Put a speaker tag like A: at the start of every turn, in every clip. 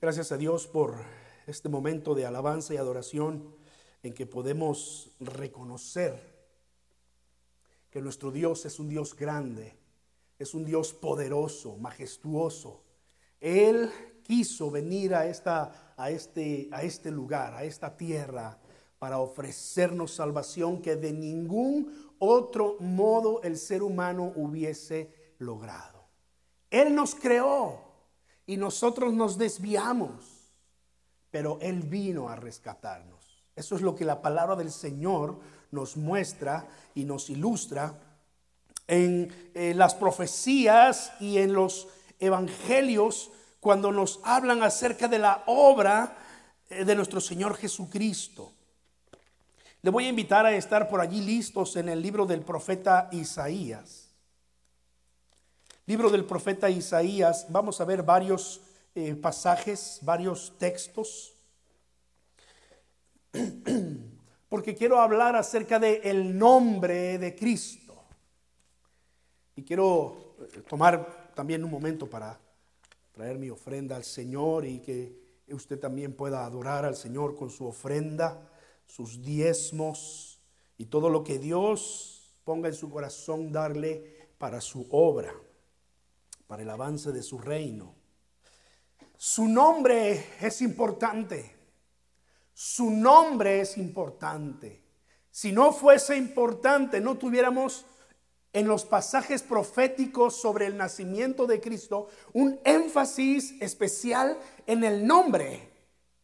A: Gracias a Dios por este momento de alabanza y adoración en que podemos reconocer que nuestro Dios es un Dios grande, es un Dios poderoso, majestuoso. Él quiso venir a, esta, a, este, a este lugar, a esta tierra, para ofrecernos salvación que de ningún otro modo el ser humano hubiese logrado. Él nos creó y nosotros nos desviamos, pero Él vino a rescatarnos. Eso es lo que la palabra del Señor nos muestra y nos ilustra en eh, las profecías y en los evangelios cuando nos hablan acerca de la obra eh, de nuestro Señor Jesucristo. Le voy a invitar a estar por allí listos en el libro del profeta Isaías. Libro del profeta Isaías, vamos a ver varios eh, pasajes, varios textos. porque quiero hablar acerca del el nombre de Cristo. Y quiero eh, tomar también un momento para traer mi ofrenda al Señor y que usted también pueda adorar al Señor con su ofrenda, sus diezmos y todo lo que Dios ponga en su corazón darle para su obra, para el avance de su reino. Su nombre es importante. Su nombre es importante. Si no fuese importante, no tuviéramos en los pasajes proféticos sobre el nacimiento de Cristo un énfasis especial en el nombre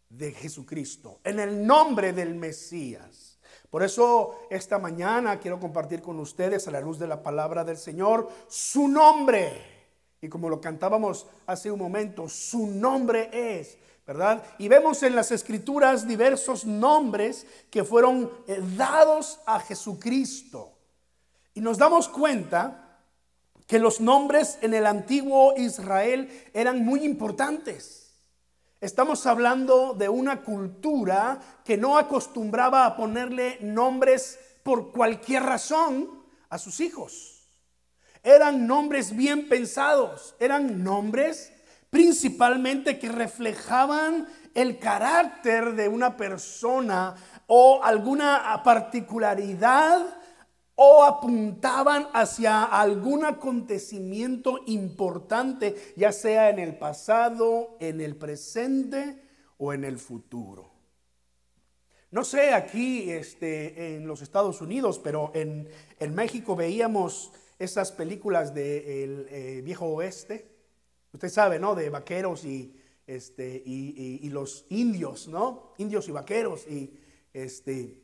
A: de Jesucristo, en el nombre del Mesías. Por eso esta mañana quiero compartir con ustedes a la luz de la palabra del Señor su nombre. Y como lo cantábamos hace un momento, su nombre es ¿verdad? Y vemos en las escrituras diversos nombres que fueron eh, dados a Jesucristo. Y nos damos cuenta que los nombres en el antiguo Israel eran muy importantes. Estamos hablando de una cultura que no acostumbraba a ponerle nombres por cualquier razón a sus hijos. Eran nombres bien pensados, eran nombres principalmente que reflejaban el carácter de una persona o alguna particularidad o apuntaban hacia algún acontecimiento importante, ya sea en el pasado, en el presente o en el futuro. No sé aquí este, en los Estados Unidos, pero en, México veíamos esas películas del de eh, viejo oeste Usted sabe, ¿no? De vaqueros y, este, y, los indios, ¿no? Indios y vaqueros. Y, este,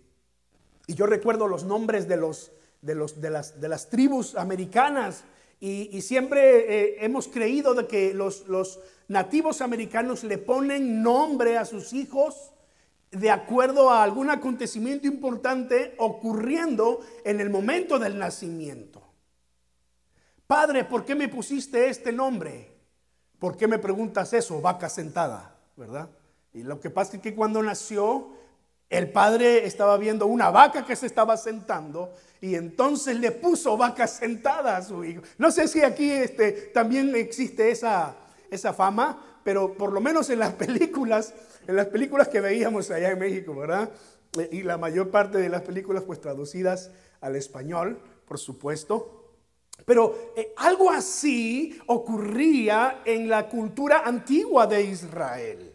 A: y yo recuerdo los nombres de, los, de, los, de, las, de las tribus americanas. Y, siempre eh, hemos creído de que los, los nativos americanos le ponen nombre a sus hijos de acuerdo a algún acontecimiento importante ocurriendo en el momento del nacimiento. Padre, ¿por qué me pusiste este nombre? ¿Por qué me preguntas eso? Vaca sentada, ¿verdad? Y lo que pasa es que cuando nació, el padre estaba viendo una vaca que se estaba sentando y entonces le puso vaca sentada a su hijo. No sé si aquí este, también existe esa, esa fama, pero por lo menos en las películas, en las películas que veíamos allá en México, ¿verdad? Y la mayor parte de las películas pues traducidas al español, por supuesto. Pero eh, algo así ocurría en la cultura antigua de Israel.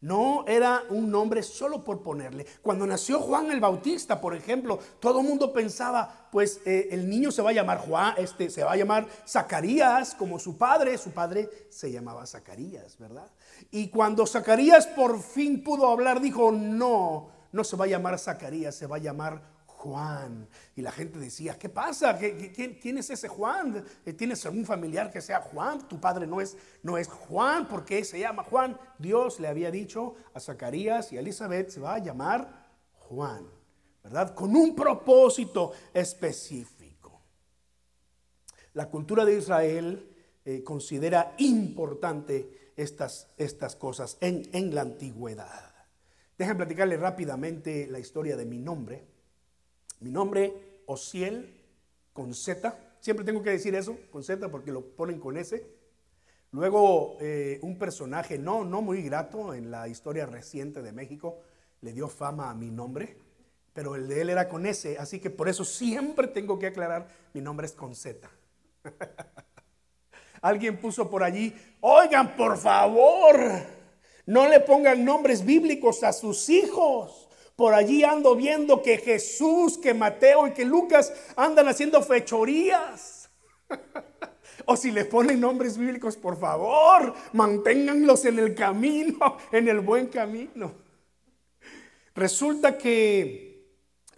A: No era un nombre solo por ponerle. Cuando nació Juan el Bautista, por ejemplo, todo el mundo pensaba, pues eh, el niño se va a llamar Juan, este se va a llamar Zacarías como su padre. Su padre se llamaba Zacarías, ¿verdad? Y cuando Zacarías por fin pudo hablar, dijo, no, no se va a llamar Zacarías, se va a llamar Juan. Y la gente decía, ¿qué pasa? quién, es ese Juan? Eh, ¿Tienes algún familiar que sea Juan? Tu padre no es, no es Juan, ¿por qué se llama Juan? Dios le había dicho a Zacarías y a Elizabeth, se va a llamar Juan, ¿verdad? Con un propósito específico. La cultura de Israel eh, considera importante estas, estas cosas en, en la antigüedad. Déjenme platicarle rápidamente la historia de mi nombre. Mi nombre, Osiel, con Z. Siempre tengo que decir eso, con Z, porque lo ponen con S. Luego, eh, un personaje no, no muy grato en la historia reciente de México le dio fama a mi nombre, pero el de él era con S, así que por eso siempre tengo que aclarar, mi nombre es con Z. Alguien puso por allí, oigan, por favor, no le pongan nombres bíblicos a sus hijos. Por allí ando viendo que Jesús, que Mateo y que Lucas andan haciendo fechorías. O si le ponen nombres bíblicos, por favor, manténganlos en el camino, en el buen camino. Resulta que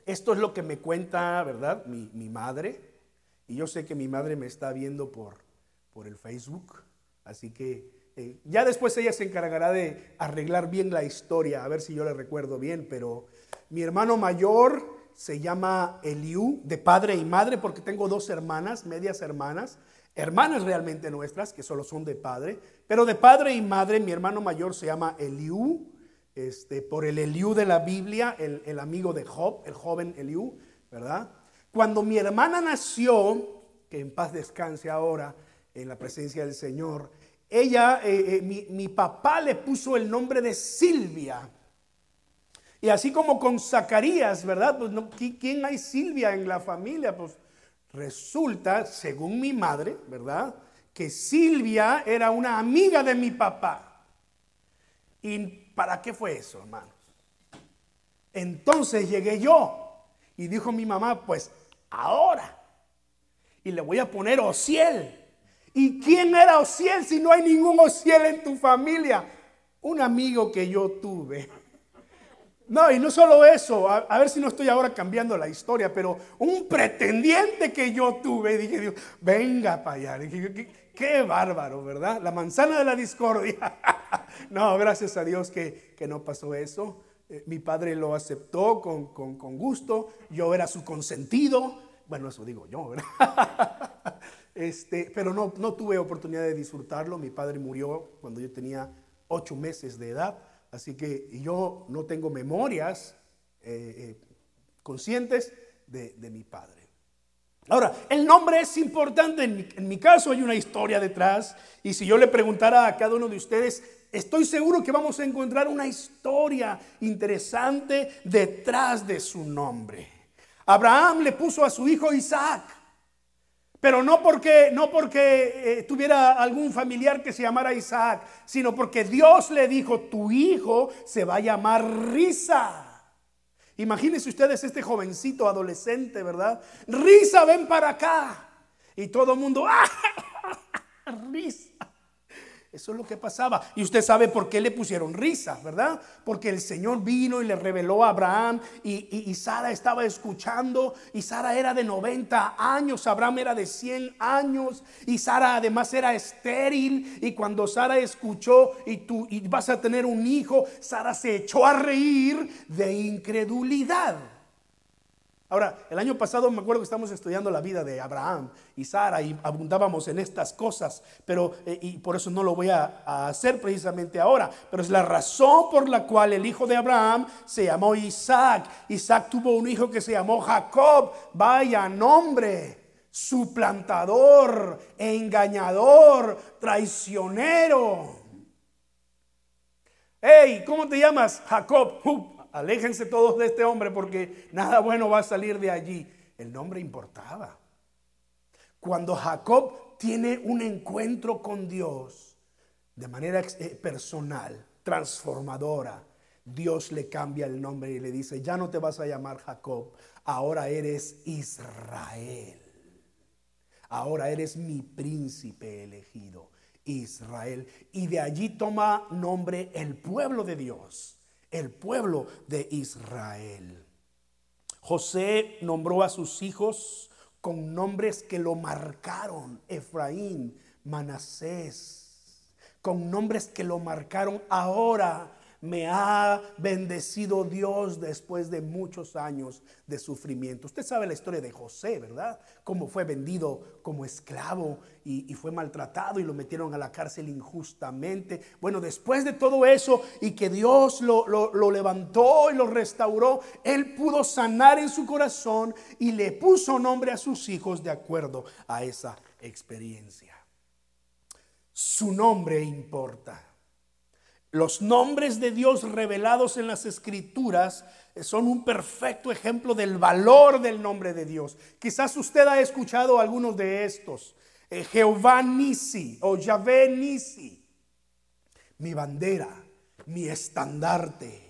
A: esto es lo que me cuenta, ¿verdad? Mi, madre. Y yo sé que mi madre me está viendo por, por el Facebook. Así que eh, ya después ella se encargará de arreglar bien la historia, a ver si yo le recuerdo bien. Pero mi hermano mayor se llama Eliú, de padre y madre, porque tengo dos hermanas, medias hermanas hermanas realmente nuestras, que solo son de padre, pero de padre y madre, mi hermano mayor se llama Eliú, este, por el Eliú de la Biblia, el, amigo de Job, el joven Eliú, ¿verdad? Cuando mi hermana nació, que en paz descanse ahora en la presencia del Señor, ella, eh, eh, mi, mi papá le puso el nombre de Silvia. Y así como con Zacarías, ¿verdad? Pues ¿quién hay Silvia en la familia? Pues Resulta, según mi madre, ¿verdad? Que Silvia era una amiga de mi papá. ¿Y para qué fue eso, hermanos? Entonces llegué yo y dijo mi mamá, pues ahora. Y le voy a poner Ociel. ¿Y quién era Ociel si no hay ningún Ociel en tu familia? Un amigo que yo tuve no, y no solo eso, a, ver si no estoy ahora cambiando la historia, pero un pretendiente que yo tuve, dije, Dios, venga para allá. Qué, bárbaro, ¿verdad? La manzana de la discordia. no, gracias a Dios que, no pasó eso. Eh, mi padre lo aceptó con, con, gusto, yo era su consentido. Bueno, eso digo yo, ¿verdad? este, pero no, no tuve oportunidad de disfrutarlo. Mi padre murió cuando yo tenía ocho meses de edad. Así que yo no tengo memorias eh, eh, conscientes de, mi padre. Ahora, el nombre es importante. En mi, en mi, caso hay una historia detrás. Y si yo le preguntara a cada uno de ustedes, estoy seguro que vamos a encontrar una historia interesante detrás de su nombre. Abraham le puso a su hijo Isaac. Pero no porque, no porque eh, tuviera algún familiar que se llamara Isaac, sino porque Dios le dijo, tu hijo se va a llamar Risa. Imagínense ustedes este jovencito adolescente, ¿verdad? Risa, ven para acá. Y todo el mundo, ¡ah! Risa. Eso es lo que pasaba. Y usted sabe por qué le pusieron risa, ¿verdad? Porque el Señor vino y le reveló a Abraham y, Sara estaba escuchando y Sara era de 90 años, Abraham era de 100 años y Sara además era estéril y cuando Sara escuchó y tú y vas a tener un hijo, Sara se echó a reír de incredulidad. Ahora, el año pasado me acuerdo que estamos estudiando la vida de Abraham y Sara y abundábamos en estas cosas, pero eh, y por eso no lo voy a, a, hacer precisamente ahora, pero es la razón por la cual el hijo de Abraham se llamó Isaac. Isaac tuvo un hijo que se llamó Jacob, vaya nombre, suplantador, engañador, traicionero. Hey, ¿cómo te llamas? Jacob aléjense todos de este hombre porque nada bueno va a salir de allí. El nombre importaba. Cuando Jacob tiene un encuentro con Dios de manera eh, personal, transformadora, Dios le cambia el nombre y le dice, ya no te vas a llamar Jacob, ahora eres Israel. Ahora eres mi príncipe elegido, Israel. Y de allí toma nombre el pueblo de Dios el pueblo de Israel. José nombró a sus hijos con nombres que lo marcaron, Efraín, Manasés, con nombres que lo marcaron ahora me ha bendecido Dios después de muchos años de sufrimiento. Usted sabe la historia de José, ¿verdad? Cómo fue vendido como esclavo y, fue maltratado y lo metieron a la cárcel injustamente. Bueno, después de todo eso y que Dios lo, lo levantó y lo restauró, él pudo sanar en su corazón y le puso nombre a sus hijos de acuerdo a esa experiencia. su nombre importa. Los nombres de Dios revelados en las escrituras son un perfecto ejemplo del valor del nombre de Dios. Quizás usted ha escuchado algunos de estos. Eh, Jehová Nisi o Yahvé Nisi, mi bandera, mi estandarte.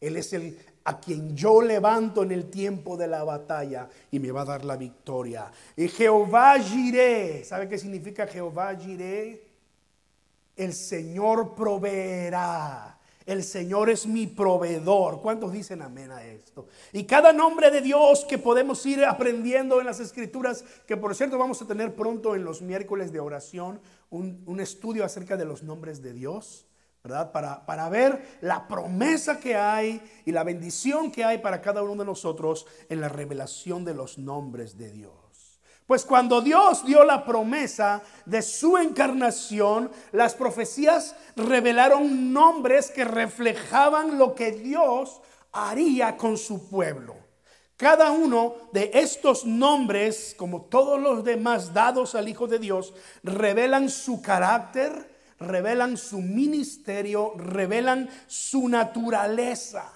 A: Él es el a quien yo levanto en el tiempo de la batalla y me va a dar la victoria. Y Jehová Jiré, ¿sabe qué significa Jehová Jiré? El Señor proveerá. El Señor es mi proveedor. ¿Cuántos dicen amén a esto? Y cada nombre de Dios que podemos ir aprendiendo en las escrituras, que por cierto vamos a tener pronto en los miércoles de oración un, un estudio acerca de los nombres de Dios. ¿verdad? Para, para, ver la promesa que hay y la bendición que hay para cada uno de nosotros en la revelación de los nombres de Dios. Pues cuando Dios dio la promesa de su encarnación, las profecías revelaron nombres que reflejaban lo que Dios haría con su pueblo. Cada uno de estos nombres, como todos los demás dados al Hijo de Dios, revelan su carácter, revelan su ministerio, revelan su naturaleza.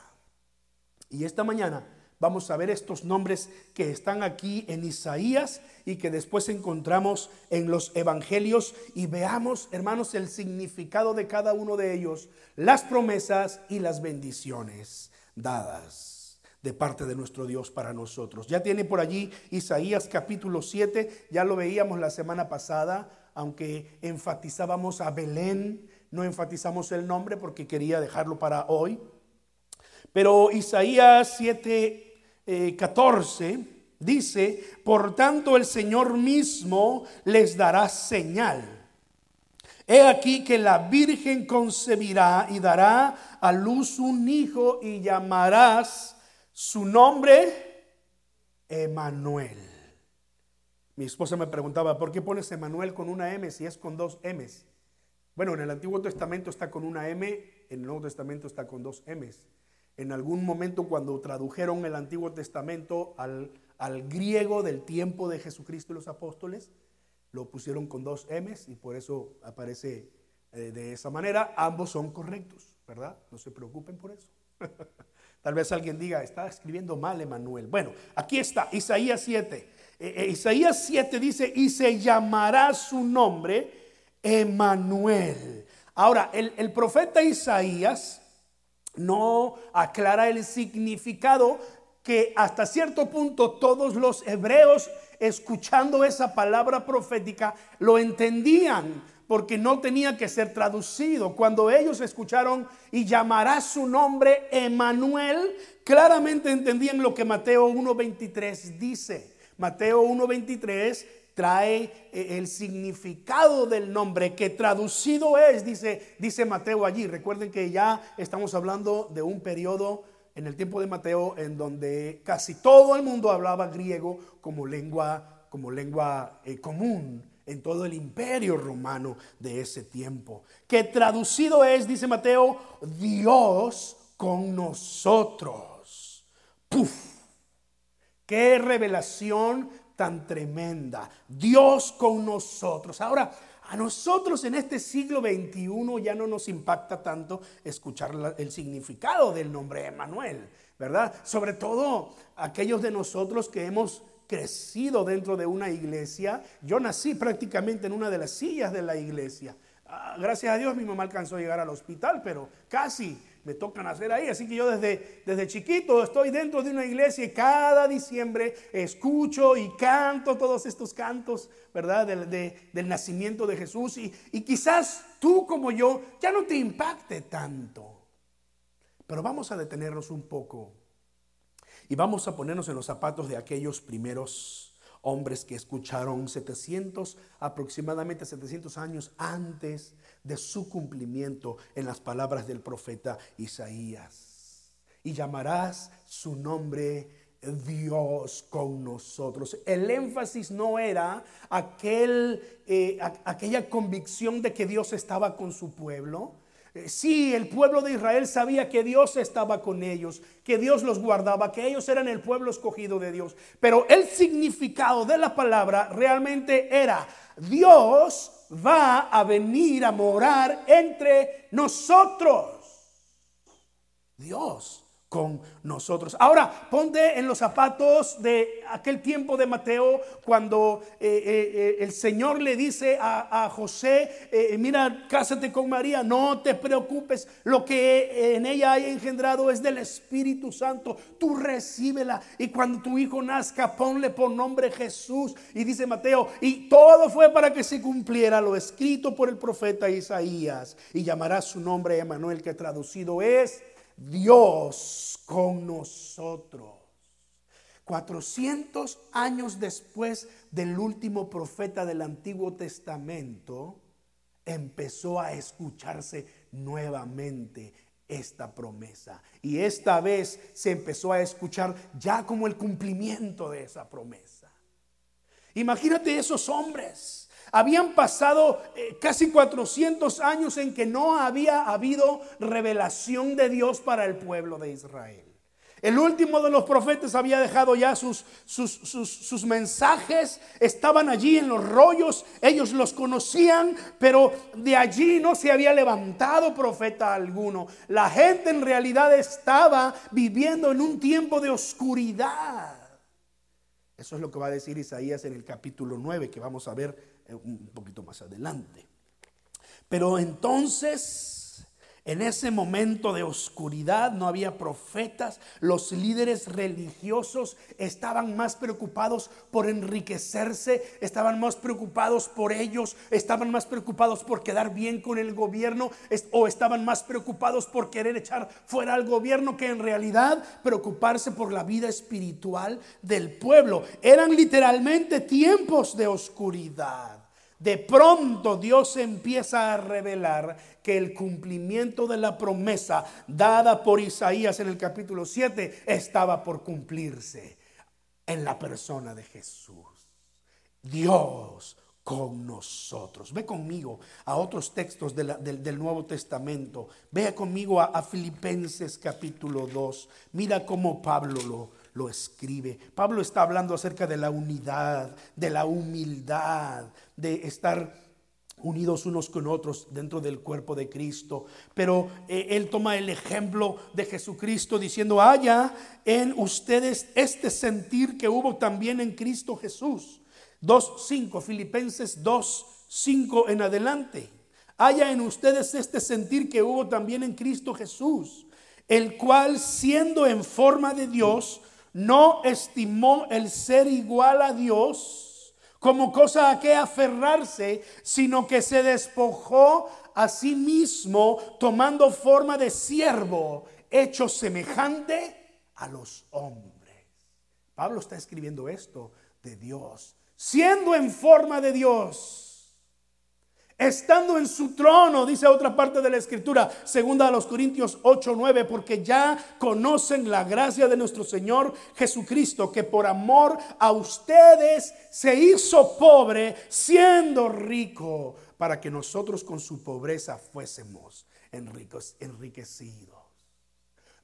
A: Y esta mañana vamos a ver estos nombres que están aquí en Isaías y que después encontramos en los evangelios y veamos, hermanos, el significado de cada uno de ellos, las promesas y las bendiciones dadas de parte de nuestro Dios para nosotros. Ya tiene por allí Isaías capítulo 7, ya lo veíamos la semana pasada, aunque enfatizábamos a Belén, no enfatizamos el nombre porque quería dejarlo para hoy. Pero Isaías 7, 14 eh, dice, por tanto el Señor mismo les dará señal. He aquí que la Virgen concebirá y dará a luz un hijo y llamarás su nombre Emanuel. Mi esposa me preguntaba, ¿por qué pones Emanuel con una M si es con dos M's? Bueno, en el Antiguo Testamento está con una M, en el Nuevo Testamento está con dos M's. En algún momento cuando tradujeron el Antiguo Testamento al, al griego del tiempo de Jesucristo y los apóstoles, lo pusieron con dos M's y por eso aparece eh, de esa manera. Ambos son correctos, ¿verdad? No se preocupen por eso. Tal vez alguien diga, está escribiendo mal Emanuel. Bueno, aquí está, Isaías 7. Eh, eh, Isaías 7 dice, y se llamará su nombre Emanuel. Ahora, el, el profeta Isaías no aclara el significado que hasta cierto punto todos los hebreos escuchando esa palabra profética lo entendían porque no tenía que ser traducido. Cuando ellos escucharon y llamará su nombre Emanuel, claramente entendían lo que Mateo 1.23 dice. Mateo 1.23 trae eh, el significado del nombre que traducido es, dice, dice Mateo allí. Recuerden que ya estamos hablando de un periodo en el tiempo de Mateo en donde casi todo el mundo hablaba griego como lengua, como lengua eh, común en todo el imperio romano de ese tiempo. Que traducido es, dice Mateo, Dios con nosotros. ¡Puf! Qué revelación tan tremenda. Dios con nosotros. Ahora, a nosotros en este siglo XXI ya no nos impacta tanto escuchar el significado del nombre Emanuel, ¿verdad? Sobre todo aquellos de nosotros que hemos crecido dentro de una iglesia. Yo nací prácticamente en una de las sillas de la iglesia. Ah, gracias a Dios mi mamá alcanzó a llegar al hospital, pero casi me toca nacer ahí. Así que yo desde, desde chiquito estoy dentro de una iglesia y cada diciembre escucho y canto todos estos cantos, ¿verdad? Del, del nacimiento de Jesús. Y, y quizás tú como yo ya no te impacte tanto. Pero vamos a detenernos un poco y vamos a ponernos en los zapatos de aquellos primeros hombres que escucharon 700, aproximadamente 700 años antes de su cumplimiento en las palabras del profeta Isaías. Y llamarás su nombre Dios con nosotros. El énfasis no era aquel, eh, aquella convicción de que Dios estaba con su pueblo. Eh, sí, el pueblo de Israel sabía que Dios estaba con ellos, que Dios los guardaba, que ellos eran el pueblo escogido de Dios. Pero el significado de la palabra realmente era, Dios va a venir a morar entre nosotros. Dios con nosotros. Ahora, ponte en los zapatos de aquel tiempo de Mateo, cuando eh, eh, eh, el Señor le dice a, José, mira, cásate con María, no te preocupes, lo que en ella haya engendrado es del Espíritu Santo, tú recíbela y cuando tu hijo nazca, ponle por nombre Jesús. Y dice Mateo, y todo fue para que se cumpliera lo escrito por el profeta Isaías, y llamará su nombre Emanuel, que traducido es Dios con nosotros. 400 años después del último profeta del Antiguo Testamento, empezó a escucharse nuevamente esta promesa. Y esta vez se empezó a escuchar ya como el cumplimiento de esa promesa. Imagínate esos hombres habían pasado eh, casi 400 años en que no había habido revelación de Dios para el pueblo de Israel. El último de los profetas había dejado ya sus, sus, sus, mensajes, estaban allí en los rollos, ellos los conocían, pero de allí no se había levantado profeta alguno. La gente en realidad estaba viviendo en un tiempo de oscuridad. Eso es lo que va a decir Isaías en el capítulo 9, que vamos a ver eh, un poquito más adelante. Pero entonces en ese momento de oscuridad no había profetas, los líderes religiosos estaban más preocupados por enriquecerse, estaban más preocupados por ellos, estaban más preocupados por quedar bien con el gobierno o estaban más preocupados por querer echar fuera al gobierno que en realidad preocuparse por la vida espiritual del pueblo. Eran literalmente tiempos de oscuridad. De pronto Dios empieza a revelar que el cumplimiento de la promesa dada por Isaías en el capítulo 7 estaba por cumplirse en la persona de Jesús. Dios con nosotros. Ve conmigo a otros textos del, Nuevo Testamento. Ve conmigo a, a, Filipenses capítulo 2. Mira cómo Pablo lo, lo escribe. Pablo está hablando acerca de la unidad, de la humildad, de estar unidos unos con otros dentro del cuerpo de Cristo. Pero eh, él toma el ejemplo de Jesucristo diciendo, haya en ustedes este sentir que hubo también en Cristo Jesús. 2.5, Filipenses 2.5 en adelante. Haya en ustedes este sentir que hubo también en Cristo Jesús, el cual siendo en forma de Dios, no estimó el ser igual a Dios como cosa a que aferrarse, sino que se despojó a sí mismo tomando forma de siervo, hecho semejante a los hombres. Pablo está escribiendo esto de Dios, siendo en forma de Dios estando en su trono, dice otra parte de la escritura, segunda a los Corintios 8, 9, porque ya conocen la gracia de nuestro Señor Jesucristo, que por amor a ustedes se hizo pobre, siendo rico, para que nosotros con su pobreza fuésemos enriquecidos.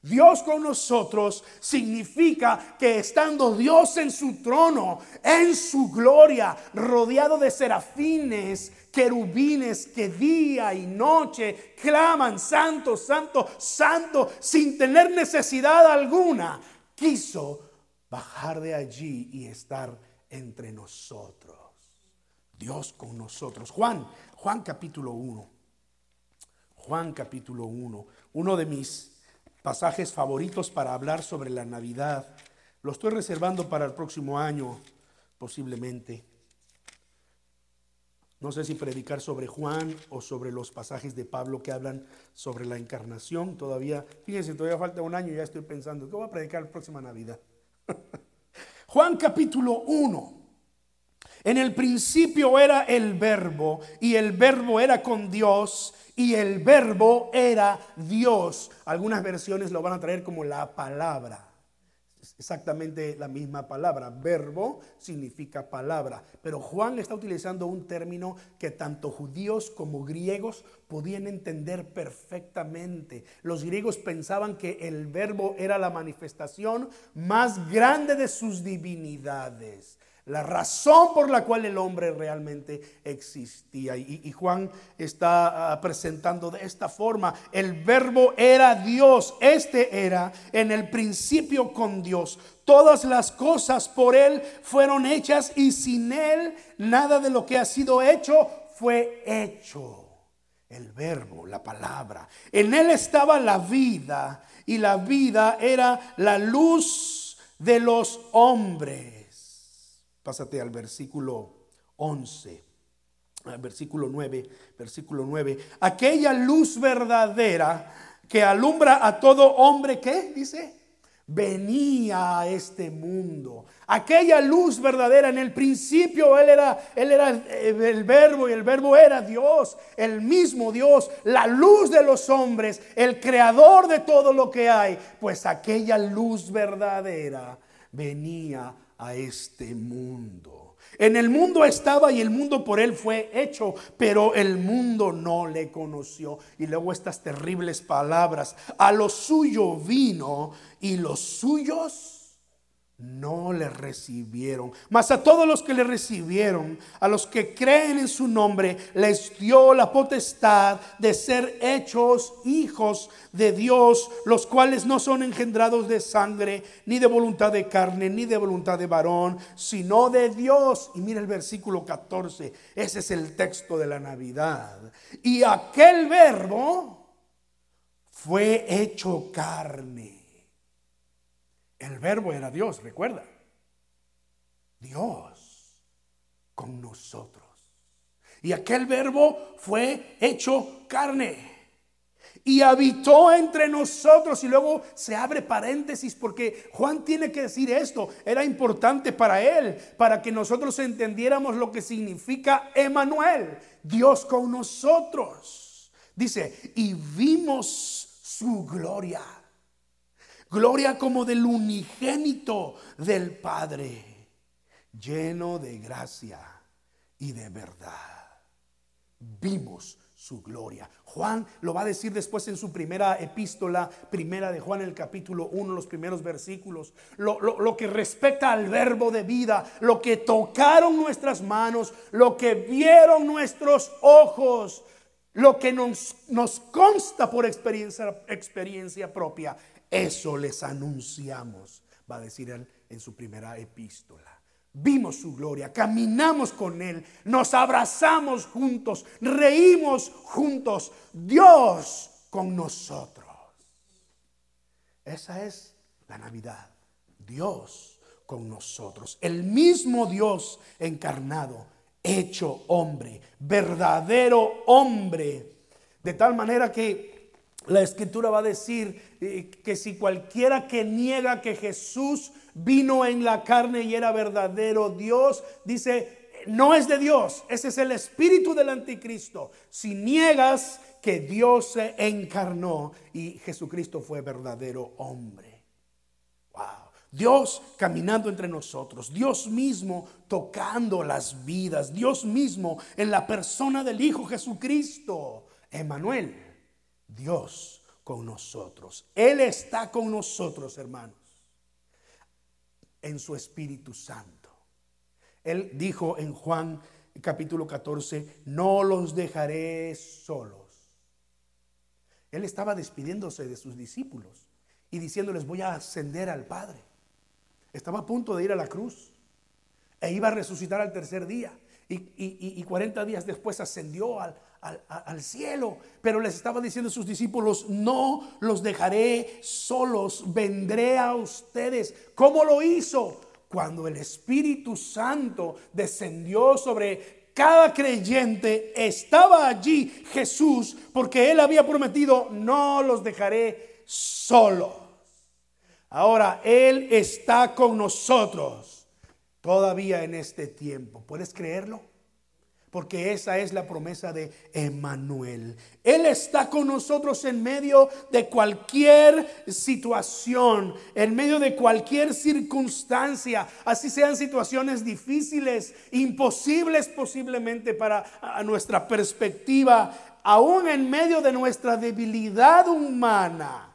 A: Dios con nosotros significa que estando Dios en su trono, en su gloria, rodeado de serafines, querubines que día y noche claman, santo, santo, santo, sin tener necesidad alguna, quiso bajar de allí y estar entre nosotros. Dios con nosotros. Juan, Juan capítulo 1. Juan capítulo 1. Uno de mis pasajes favoritos para hablar sobre la Navidad. Lo estoy reservando para el próximo año, posiblemente. No sé si predicar sobre Juan o sobre los pasajes de Pablo que hablan sobre la encarnación. Todavía, fíjense, todavía falta un año y ya estoy pensando, ¿qué voy a predicar la próxima Navidad? Juan capítulo 1. En el principio era el verbo y el verbo era con Dios y el verbo era Dios. Algunas versiones lo van a traer como la palabra. exactamente la misma palabra. Verbo significa palabra, pero Juan está utilizando un término que tanto judíos como griegos podían entender perfectamente. Los griegos pensaban que el verbo era la manifestación más grande de sus divinidades la razón por la cual el hombre realmente existía. Y, Juan está ah, presentando de esta forma, el verbo era Dios, este era en el principio con Dios. Todas las cosas por Él fueron hechas y sin Él nada de lo que ha sido hecho fue hecho. El verbo, la palabra. En Él estaba la vida y la vida era la luz de los hombres. Pásate al versículo 11, al versículo 9, versículo 9. Aquella luz verdadera que alumbra a todo hombre, ¿qué dice? venía a este mundo. Aquella luz verdadera, en el principio Él era, él era el, verbo y el verbo era Dios, el mismo Dios, la luz de los hombres, el creador de todo lo que hay. Pues aquella luz verdadera venía a este mundo. En el mundo estaba y el mundo por él fue hecho, pero el mundo no le conoció. Y luego estas terribles palabras, a lo suyo vino y los suyos no le recibieron. Mas a todos los que le recibieron, a los que creen en su nombre, les dio la potestad de ser hechos hijos de Dios, los cuales no son engendrados de sangre, ni de voluntad de carne, ni de voluntad de varón, sino de Dios. Y mira el versículo 14, ese es el texto de la Navidad. Y aquel verbo fue hecho carne el verbo era Dios, recuerda. Dios con nosotros. Y aquel verbo fue hecho carne y habitó entre nosotros. Y luego se abre paréntesis porque Juan tiene que decir esto. Era importante para él, para que nosotros entendiéramos lo que significa Emanuel, Dios con nosotros. Dice, y vimos su gloria Gloria como del unigénito del Padre, lleno de gracia y de verdad. Vimos su gloria. Juan lo va a decir después en su primera epístola, primera de Juan, el capítulo 1, los primeros versículos. Lo, lo, que respecta al verbo de vida, lo que tocaron nuestras manos, lo que vieron nuestros ojos, lo que nos, nos consta por experiencia, experiencia propia. Eso les anunciamos, va a decir él en su primera epístola. Vimos su gloria, caminamos con Él, nos abrazamos juntos, reímos juntos, Dios con nosotros. Esa es la Navidad, Dios con nosotros, el mismo Dios encarnado, hecho hombre, verdadero hombre, de tal manera que la escritura va a decir eh, que si cualquiera que niega que Jesús vino en la carne y era verdadero Dios, dice, no es de Dios, ese es el espíritu del anticristo. Si niegas que Dios se encarnó y Jesucristo fue verdadero hombre. Wow. Dios caminando entre nosotros, Dios mismo tocando las vidas, Dios mismo en la persona del Hijo Jesucristo, Emanuel. Dios con nosotros. Él está con nosotros, hermanos, en su Espíritu Santo. Él dijo en Juan capítulo 14, no los dejaré solos. Él estaba despidiéndose de sus discípulos y diciéndoles, voy a ascender al Padre. Estaba a punto de ir a la cruz e iba a resucitar al tercer día. Y, y 40 días después ascendió al, al, cielo. Pero les estaba diciendo a sus discípulos, no los dejaré solos, vendré a ustedes. ¿Cómo lo hizo? Cuando el Espíritu Santo descendió sobre cada creyente, estaba allí Jesús, porque él había prometido, no los dejaré solos. Ahora, Él está con nosotros todavía en este tiempo. ¿Puedes creerlo? Porque esa es la promesa de Emanuel. Él está con nosotros en medio de cualquier situación, en medio de cualquier circunstancia, así sean situaciones difíciles, imposibles posiblemente para nuestra perspectiva, aún en medio de nuestra debilidad humana.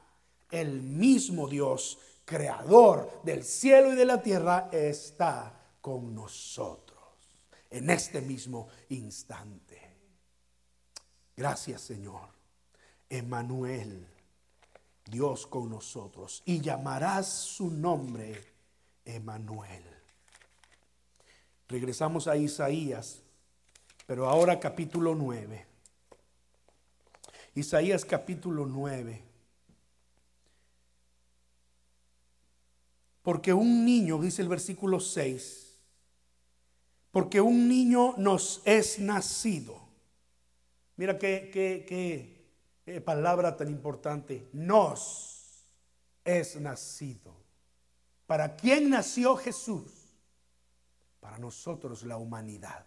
A: El mismo Dios, creador del cielo y de la tierra, está con nosotros en este mismo instante. Gracias Señor. Emanuel, Dios con nosotros. Y llamarás su nombre Emanuel. Regresamos a Isaías, pero ahora capítulo 9. Isaías capítulo 9. Porque un niño, dice el versículo 6, porque un niño nos es nacido. Mira qué, qué, palabra tan importante. Nos es nacido. ¿Para quién nació Jesús? Para nosotros la humanidad.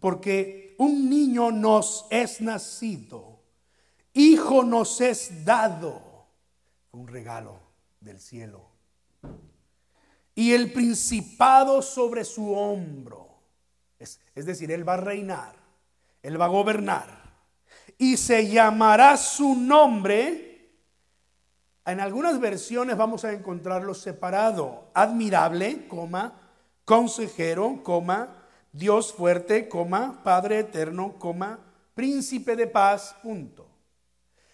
A: Porque un niño nos es nacido, hijo nos es dado. Un regalo del cielo y el principado sobre su hombro. Es, decir, Él va a reinar, Él va a gobernar. Y se llamará su nombre. En algunas versiones vamos a encontrarlo separado. Admirable, coma, consejero, coma, Dios fuerte, coma, Padre eterno, coma, príncipe de paz, punto.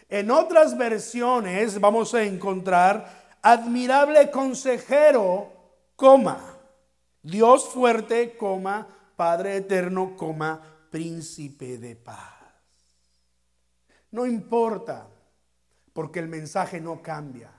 A: En otras versiones vamos a encontrar admirable consejero, coma, Dios fuerte, coma, Padre eterno, coma, príncipe de paz. No importa, porque el mensaje no cambia,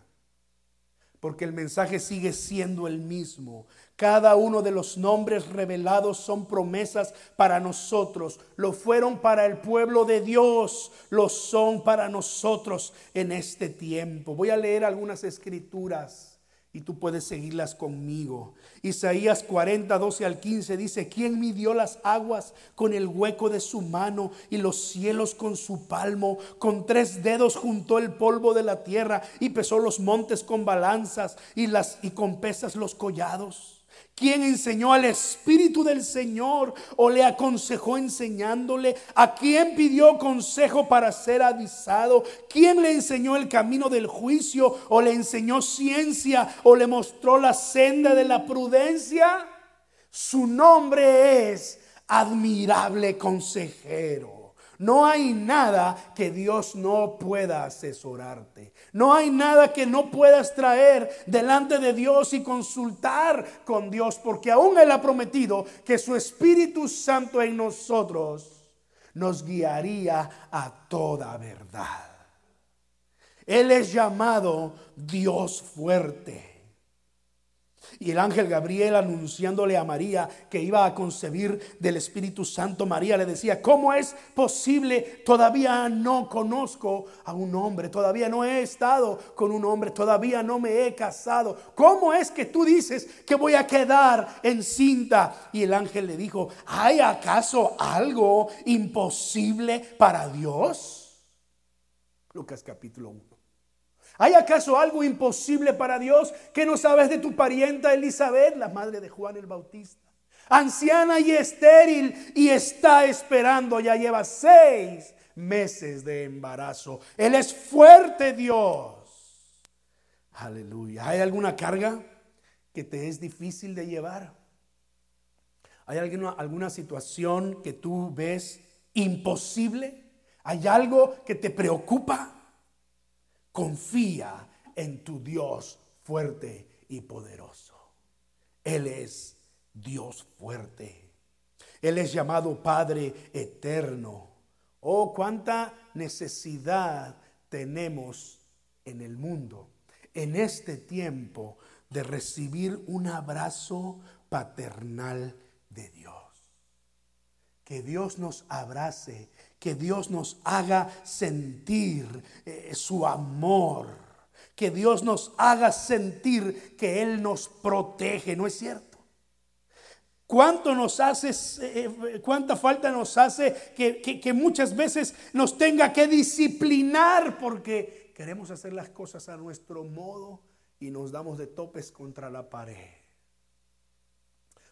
A: porque el mensaje sigue siendo el mismo. Cada uno de los nombres revelados son promesas para nosotros. Lo fueron para el pueblo de Dios, lo son para nosotros en este tiempo. Voy a leer algunas escrituras y tú puedes seguirlas conmigo. Isaías 40, 12 al 15 dice, ¿quién midió las aguas con el hueco de su mano y los cielos con su palmo? Con tres dedos juntó el polvo de la tierra y pesó los montes con balanzas y, las, y con pesas los collados. ¿Quién enseñó al Espíritu del Señor o le aconsejó enseñándole? ¿A quién pidió consejo para ser avisado? ¿Quién le enseñó el camino del juicio o le enseñó ciencia o le mostró la senda de la prudencia? Su nombre es admirable consejero no hay nada que Dios no pueda asesorarte. No hay nada que no puedas traer delante de Dios y consultar con Dios, porque aún Él ha prometido que su Espíritu Santo en nosotros nos guiaría a toda verdad. Él es llamado Dios fuerte. Y el ángel Gabriel anunciándole a María que iba a concebir del Espíritu Santo, María le decía, ¿cómo es posible? Todavía no conozco a un hombre, todavía no he estado con un hombre, todavía no me he casado. ¿Cómo es que tú dices que voy a quedar encinta? Y el ángel le dijo, ¿hay acaso algo imposible para Dios? Lucas capítulo 1. ¿Hay acaso algo imposible para Dios que no sabes de tu parienta Elizabeth, la madre de Juan el Bautista? Anciana y estéril y está esperando, ya lleva seis meses de embarazo. Él es fuerte Dios. Aleluya. ¿Hay alguna carga que te es difícil de llevar? ¿Hay alguna, alguna situación que tú ves imposible? ¿Hay algo que te preocupa? Confía en tu Dios fuerte y poderoso. Él es Dios fuerte. Él es llamado Padre eterno. Oh, cuánta necesidad tenemos en el mundo, en este tiempo, de recibir un abrazo paternal de Dios. Que Dios nos abrace que Dios nos haga sentir eh, su amor, que Dios nos haga sentir que Él nos protege, ¿no es cierto? ¿Cuánto nos hace, eh, eh, cuánta falta nos hace que, que, muchas veces nos tenga que disciplinar porque queremos hacer las cosas a nuestro modo y nos damos de topes contra la pared?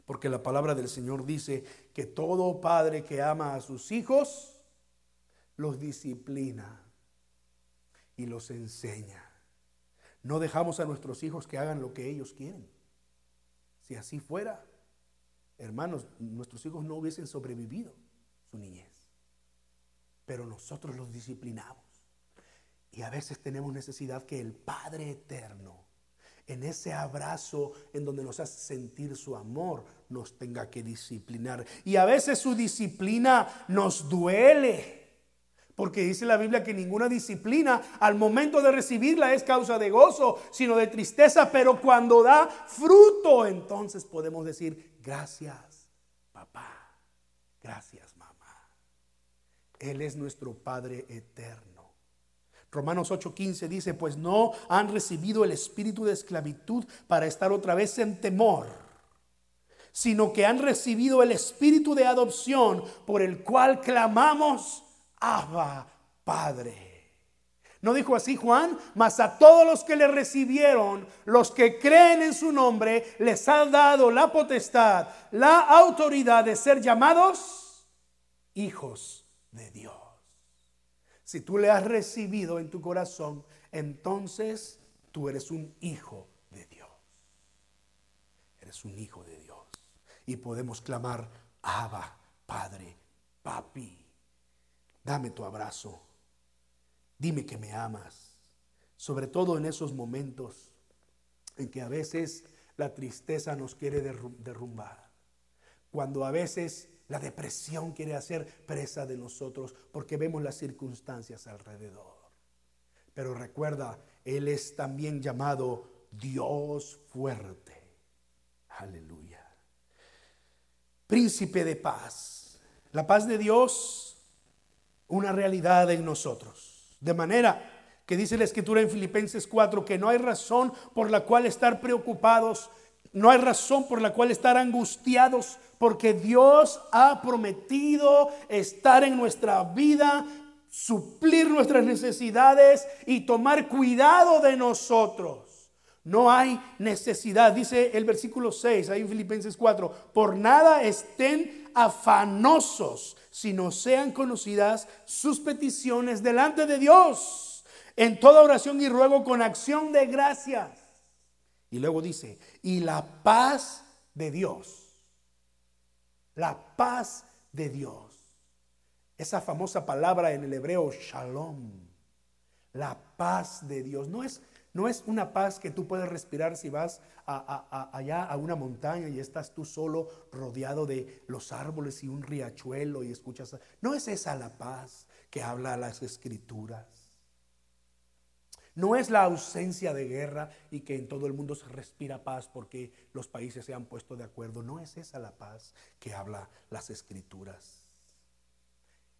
A: Porque la palabra del Señor dice que todo padre que ama a sus hijos los disciplina y los enseña. No dejamos a nuestros hijos que hagan lo que ellos quieren. Si así fuera, hermanos, nuestros hijos no hubiesen sobrevivido su niñez. Pero nosotros los disciplinamos. Y a veces tenemos necesidad que el Padre Eterno, en ese abrazo en donde nos hace sentir su amor, nos tenga que disciplinar. Y a veces su disciplina nos duele. Porque dice la Biblia que ninguna disciplina al momento de recibirla es causa de gozo, sino de tristeza, pero cuando da fruto, entonces podemos decir, gracias papá, gracias mamá. Él es nuestro Padre eterno. Romanos 8:15 dice, pues no han recibido el espíritu de esclavitud para estar otra vez en temor, sino que han recibido el espíritu de adopción por el cual clamamos Abba, Padre. ¿No dijo así Juan? Mas a todos los que le recibieron, los que creen en su nombre, les ha dado la potestad, la autoridad de ser llamados hijos de Dios. Si tú le has recibido en tu corazón, entonces tú eres un hijo de Dios. Eres un hijo de Dios. Y podemos clamar, Abba, Padre, Papi. Dame tu abrazo. Dime que me amas. Sobre todo en esos momentos en que a veces la tristeza nos quiere derrumbar. Cuando a veces la depresión quiere hacer presa de nosotros porque vemos las circunstancias alrededor. Pero recuerda, Él es también llamado Dios fuerte. Aleluya. Príncipe de paz. La paz de Dios una realidad en nosotros. De manera que dice la escritura en Filipenses 4 que no hay razón por la cual estar preocupados, no hay razón por la cual estar angustiados, porque Dios ha prometido estar en nuestra vida, suplir nuestras necesidades y tomar cuidado de nosotros. No hay necesidad, dice el versículo 6 ahí en Filipenses 4, por nada estén afanosos, sino sean conocidas sus peticiones delante de Dios, en toda oración y ruego con acción de gracias. Y luego dice, y la paz de Dios, la paz de Dios, esa famosa palabra en el hebreo, shalom, la paz de Dios, no es no es una paz que tú puedes respirar si vas allá a una montaña y estás tú solo rodeado de los árboles y un riachuelo y escuchas. No es esa la paz que habla las escrituras. No es la ausencia de guerra y que en todo el mundo se respira paz porque los países se han puesto de acuerdo. No es esa la paz que habla las escrituras.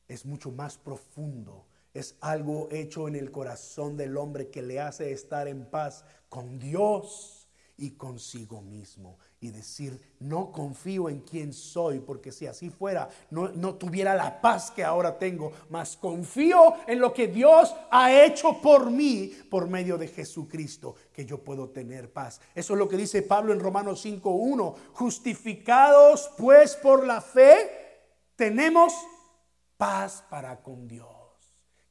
A: Es mucho más profundo es algo hecho en el corazón del hombre que le hace estar en paz con Dios y consigo mismo. Y decir, no confío en quien soy, porque si así fuera, no, no tuviera la paz que ahora tengo, mas confío en lo que Dios ha hecho por mí por medio de Jesucristo, que yo puedo tener paz. Eso es lo que dice Pablo en Romanos 5.1. Justificados pues por la fe, tenemos paz para con Dios.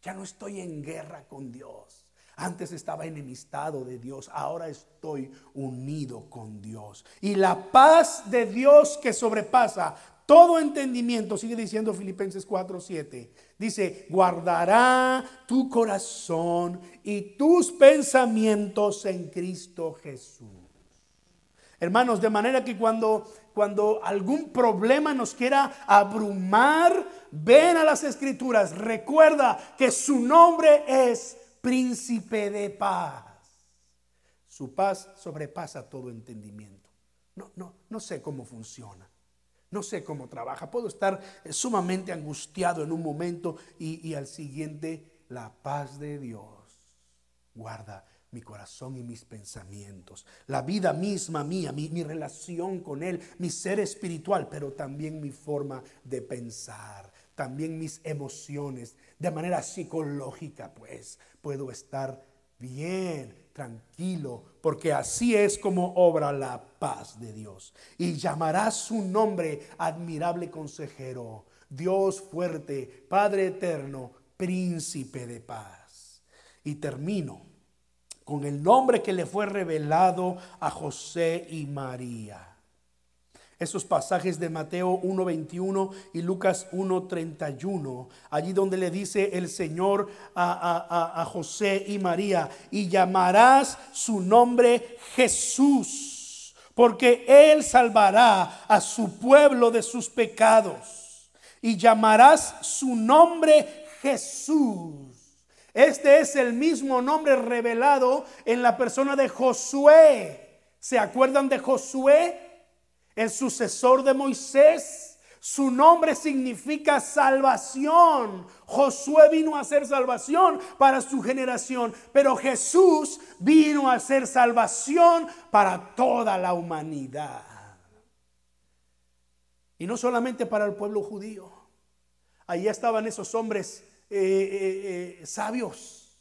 A: Ya no estoy en guerra con Dios. Antes estaba enemistado de Dios, ahora estoy unido con Dios. Y la paz de Dios que sobrepasa todo entendimiento, sigue diciendo Filipenses 4:7, dice, guardará tu corazón y tus pensamientos en Cristo Jesús. Hermanos, de manera que cuando cuando algún problema nos quiera abrumar, ven a las escrituras, recuerda que su nombre es príncipe de paz. Su paz sobrepasa todo entendimiento. No, no, no sé cómo funciona. No sé cómo trabaja. Puedo estar sumamente angustiado en un momento y, y al siguiente la paz de Dios guarda mi corazón y mis pensamientos, la vida misma mía, mi, mi, relación con Él, mi ser espiritual, pero también mi forma de pensar, también mis emociones, de manera psicológica, pues puedo estar bien, tranquilo, porque así es como obra la paz de Dios. Y llamará su nombre admirable consejero, Dios fuerte, Padre eterno, príncipe de paz. Y termino con el nombre que le fue revelado a José y María. Esos pasajes de Mateo 1.21 y Lucas 1.31, allí donde le dice el Señor a, a José y María, y llamarás su nombre Jesús, porque Él salvará a su pueblo de sus pecados, y llamarás su nombre Jesús este es el mismo nombre revelado en la persona de Josué. ¿Se acuerdan de Josué? El sucesor de Moisés. Su nombre significa salvación. Josué vino a ser salvación para su generación, pero Jesús vino a ser salvación para toda la humanidad. Y no solamente para el pueblo judío. Allí estaban esos hombres eh, eh, eh, sabios,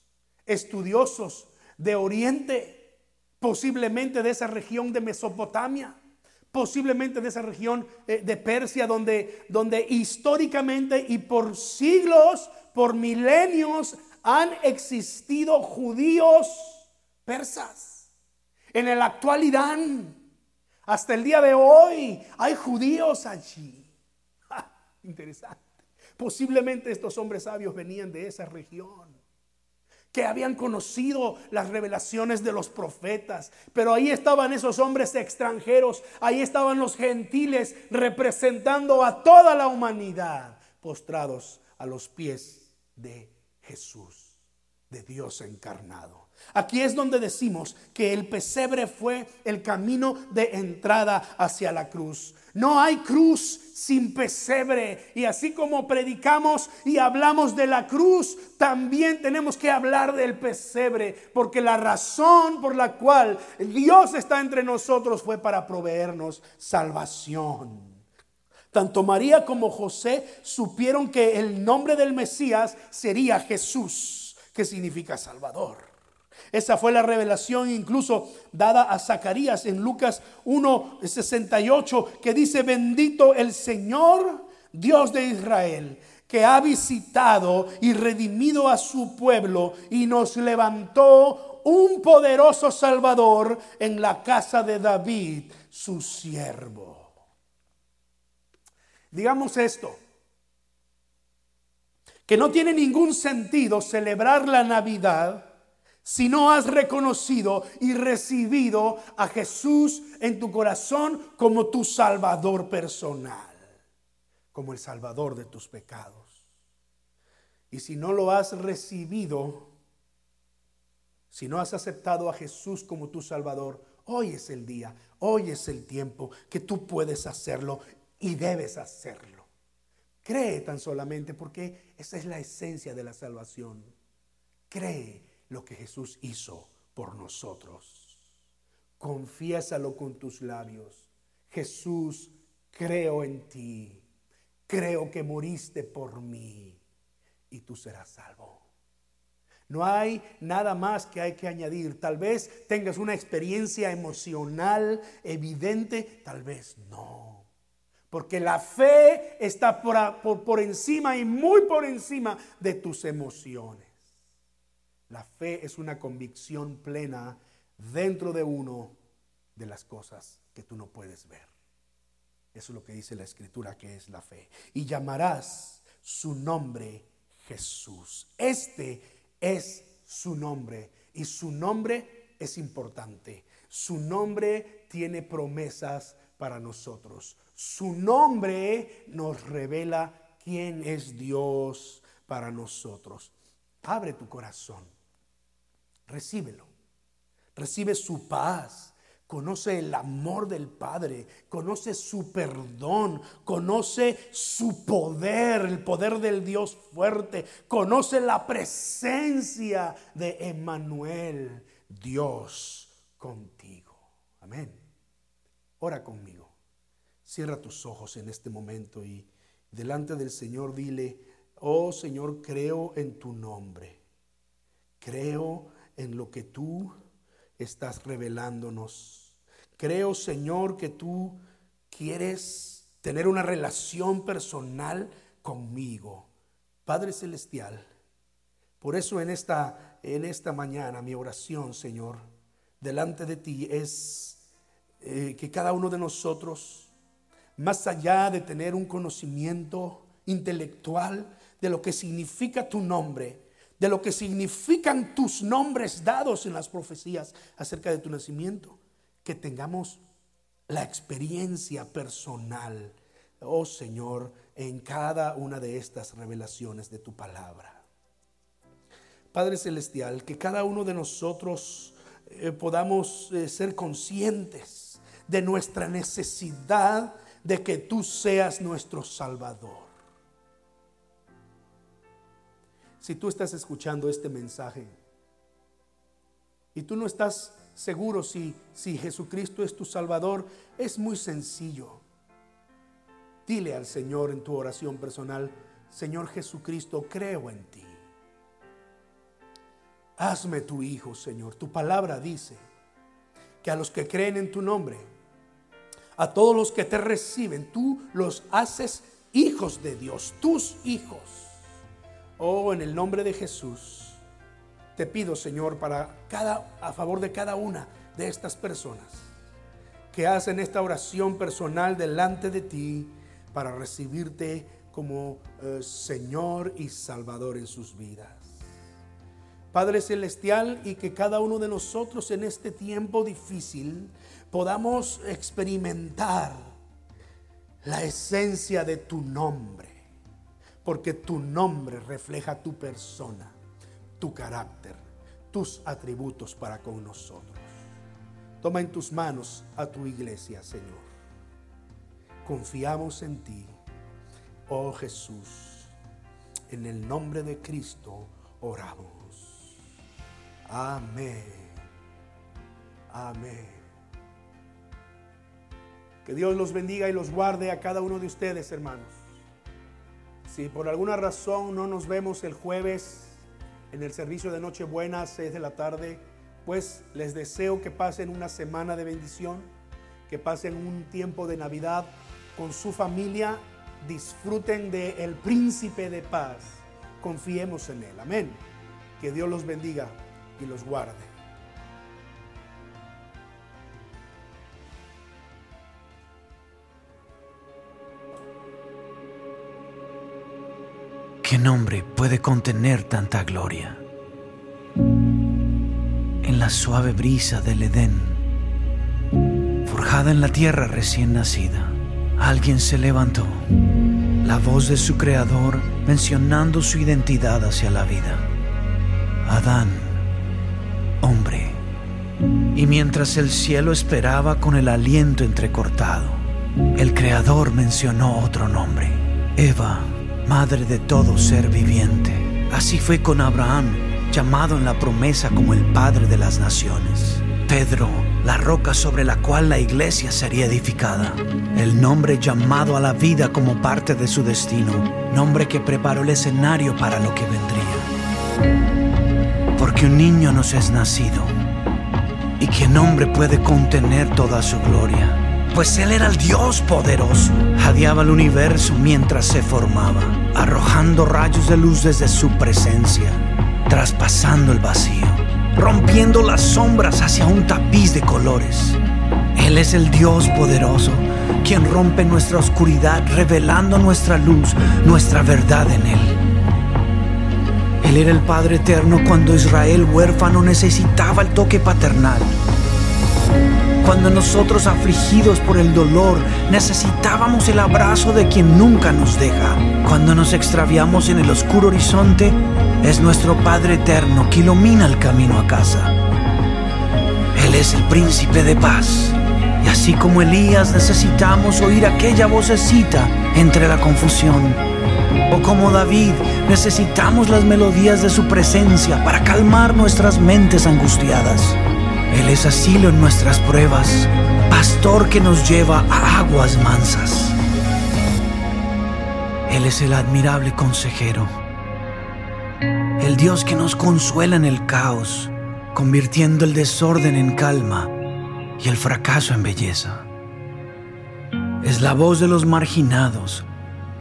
A: estudiosos de Oriente, posiblemente de esa región de Mesopotamia, posiblemente de esa región de Persia, donde, donde históricamente y por siglos, por milenios, han existido judíos persas. En el actual Irán, hasta el día de hoy, hay judíos allí. interesante. Posiblemente estos hombres sabios venían de esa región, que habían conocido las revelaciones de los profetas, pero ahí estaban esos hombres extranjeros, ahí estaban los gentiles representando a toda la humanidad, postrados a los pies de Jesús, de Dios encarnado. Aquí es donde decimos que el pesebre fue el camino de entrada hacia la cruz. No hay cruz sin pesebre. Y así como predicamos y hablamos de la cruz, también tenemos que hablar del pesebre. Porque la razón por la cual Dios está entre nosotros fue para proveernos salvación. Tanto María como José supieron que el nombre del Mesías sería Jesús, que significa Salvador. Esa fue la revelación incluso dada a Zacarías en Lucas 1:68 que dice, bendito el Señor, Dios de Israel, que ha visitado y redimido a su pueblo y nos levantó un poderoso Salvador en la casa de David, su siervo. Digamos esto, que no tiene ningún sentido celebrar la Navidad si no has reconocido y recibido a Jesús en tu corazón como tu Salvador personal, como el Salvador de tus pecados. Y si no lo has recibido, si no has aceptado a Jesús como tu Salvador, hoy es el día, hoy es el tiempo que tú puedes hacerlo y debes hacerlo. Cree tan solamente porque esa es la esencia de la salvación. Cree lo que Jesús hizo por nosotros. Confiésalo con tus labios. Jesús, creo en ti. Creo que moriste por mí y tú serás salvo. No hay nada más que hay que añadir. Tal vez tengas una experiencia emocional evidente, tal vez no. Porque la fe está por, por, por encima y muy por encima de tus emociones. La fe es una convicción plena dentro de uno de las cosas que tú no puedes ver. Eso es lo que dice la escritura que es la fe. Y llamarás su nombre Jesús. Este es su nombre y su nombre es importante. Su nombre tiene promesas para nosotros. Su nombre nos revela quién es Dios para nosotros. Abre tu corazón recíbelo. Recibe su paz. Conoce el amor del Padre, conoce su perdón, conoce su poder, el poder del Dios fuerte, conoce la presencia de Emmanuel, Dios contigo. Amén. Ora conmigo. Cierra tus ojos en este momento y delante del Señor dile, oh Señor, creo en tu nombre. Creo en lo que tú estás revelándonos. Creo, Señor, que tú quieres tener una relación personal conmigo. Padre Celestial, por eso en esta, en esta mañana mi oración, Señor, delante de ti es eh, que cada uno de nosotros, más allá de tener un conocimiento intelectual de lo que significa tu nombre, de lo que significan tus nombres dados en las profecías acerca de tu nacimiento, que tengamos la experiencia personal, oh Señor, en cada una de estas revelaciones de tu palabra. Padre Celestial, que cada uno de nosotros eh, podamos eh, ser conscientes de nuestra necesidad de que tú seas nuestro Salvador. Si tú estás escuchando este mensaje y tú no estás seguro si, si Jesucristo es tu Salvador, es muy sencillo. Dile al Señor en tu oración personal, Señor Jesucristo, creo en ti. Hazme tu hijo, Señor. Tu palabra dice que a los que creen en tu nombre, a todos los que te reciben, tú los haces hijos de Dios, tus hijos. Oh, en el nombre de Jesús, te pido, Señor, para cada a favor de cada una de estas personas que hacen esta oración personal delante de ti para recibirte como eh, Señor y Salvador en sus vidas. Padre Celestial, y que cada uno de nosotros en este tiempo difícil podamos experimentar la esencia de tu nombre, porque tu nombre refleja tu persona, tu carácter, tus atributos para con nosotros. Toma en tus manos a tu iglesia, Señor. Confiamos en ti, oh Jesús. En el nombre de Cristo oramos. Amén. Amén. Que Dios los bendiga y los guarde a cada uno de ustedes, hermanos. Si por alguna razón no nos vemos el jueves en el servicio de Nochebuena a 6 de la tarde, pues les deseo que pasen una semana de bendición, que pasen un tiempo de Navidad con su familia, disfruten del el príncipe de paz, confiemos en él. Amén. Que Dios los bendiga y los guarde.
B: ¿Qué nombre puede contener tanta gloria? En la suave brisa del Edén, forjada en la tierra recién nacida, alguien se levantó, la voz de su creador mencionando su identidad hacia la vida. Adán hombre. Y mientras el cielo esperaba con el aliento entrecortado, el Creador mencionó otro nombre, Eva, madre de todo ser viviente. Así fue con Abraham, llamado en la promesa como el Padre de las Naciones. Pedro, la roca sobre la cual la iglesia sería edificada. El nombre llamado a la vida como parte de su destino, nombre que preparó el escenario para lo que vendría porque un niño nos es nacido y que nombre puede contener toda su gloria. Pues Él era el Dios poderoso, jadeaba el universo mientras se formaba, arrojando rayos de luz desde su presencia, traspasando el vacío, rompiendo las sombras hacia un tapiz de colores. Él es el Dios poderoso, quien rompe nuestra oscuridad, revelando nuestra luz, nuestra verdad en Él. Él era el Padre eterno cuando Israel huérfano necesitaba el toque paternal. Cuando nosotros afligidos por el dolor necesitábamos el abrazo de quien nunca nos deja. Cuando nos extraviamos en el oscuro horizonte, es nuestro Padre eterno que ilumina el camino a casa. Él es el príncipe de paz. Y así como Elías necesitamos oír aquella vocecita entre la confusión O como David, necesitamos las melodías de su presencia para calmar nuestras mentes angustiadas. Él es asilo en nuestras pruebas, pastor que nos lleva a aguas mansas. Él es el admirable consejero, el Dios que nos consuela en el caos, convirtiendo el desorden en calma y el fracaso en belleza. Es la voz de los marginados,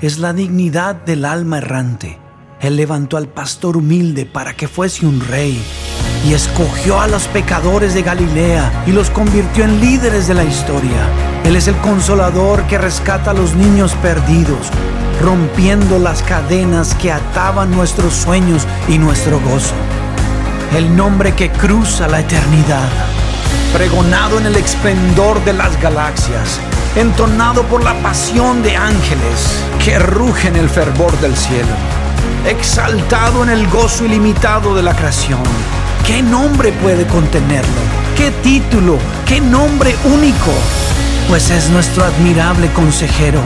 B: es la dignidad del alma errante. Él levantó al pastor humilde para que fuese un rey y escogió a los pecadores de Galilea y los convirtió en líderes de la historia. Él es el consolador que rescata a los niños perdidos, rompiendo las cadenas que ataban nuestros sueños y nuestro gozo. El nombre que cruza la eternidad, pregonado en el esplendor de las galaxias, entonado por la pasión de ángeles que rugen el fervor del cielo, exaltado en el gozo ilimitado de la creación. ¿Qué nombre puede contenerlo? ¿Qué título? ¿Qué nombre único? Pues es nuestro admirable consejero.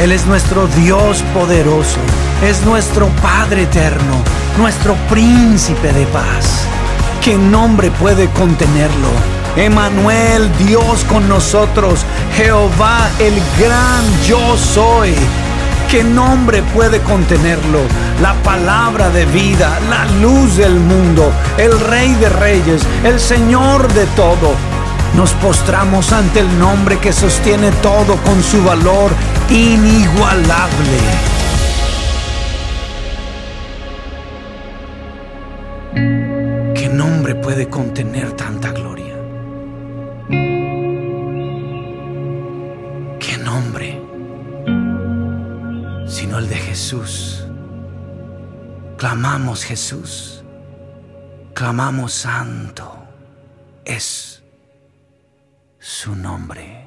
B: Él es nuestro Dios poderoso. Es nuestro Padre eterno. Nuestro príncipe de paz. ¿Qué nombre puede contenerlo? Emanuel, Dios con nosotros, Jehová el gran yo soy. ¿Qué nombre puede contenerlo? La palabra de vida, la luz del mundo, el rey de reyes, el Señor de todo. Nos postramos ante el nombre que sostiene todo con su valor inigualable. ¿Qué nombre puede contener tanta gloria? ¿Qué nombre? El de Jesús. Clamamos Jesús. Clamamos santo. Es su nombre.